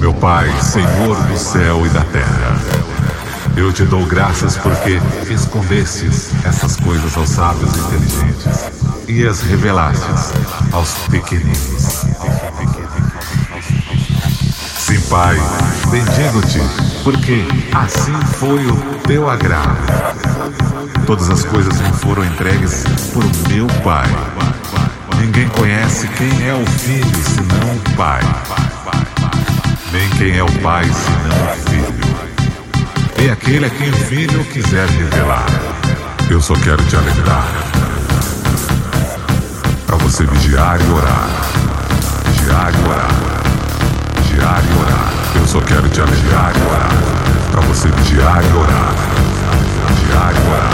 meu Pai, Senhor do céu e da terra, eu te dou graças porque escondestes essas coisas aos sábios inteligentes e as revelastes aos pequeninos. Sim, Pai, bendigo-te, porque assim foi o teu agrado. Todas as coisas me foram entregues por meu Pai. Ninguém conhece quem é o Filho senão o Pai. Nem quem é o Pai senão o Filho. E aquele a quem o Filho quiser revelar. Eu só quero te alertar. Para você vigiar e orar. Vigiar e orar. Vigiar e orar. Eu só quero te alertar e orar. Para você vigiar e orar. Vigiar e orar.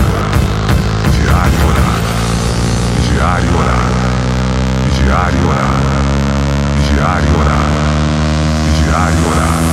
Vigiar e orar. Vigiar e orar. Vigiar e orar. Vigiar e orar. Vigiar e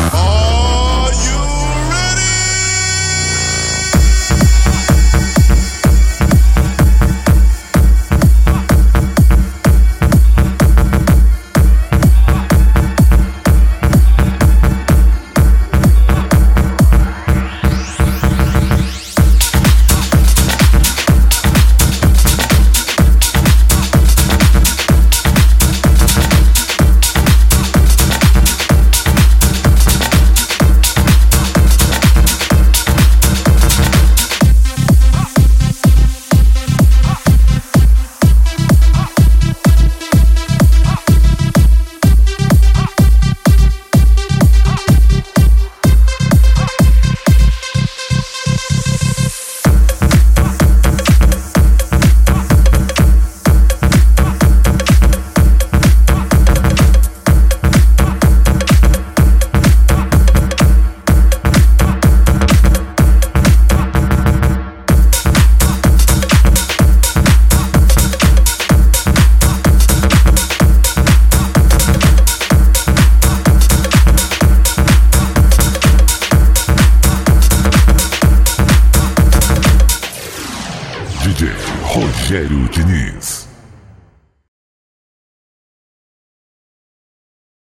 Rogério Diniz.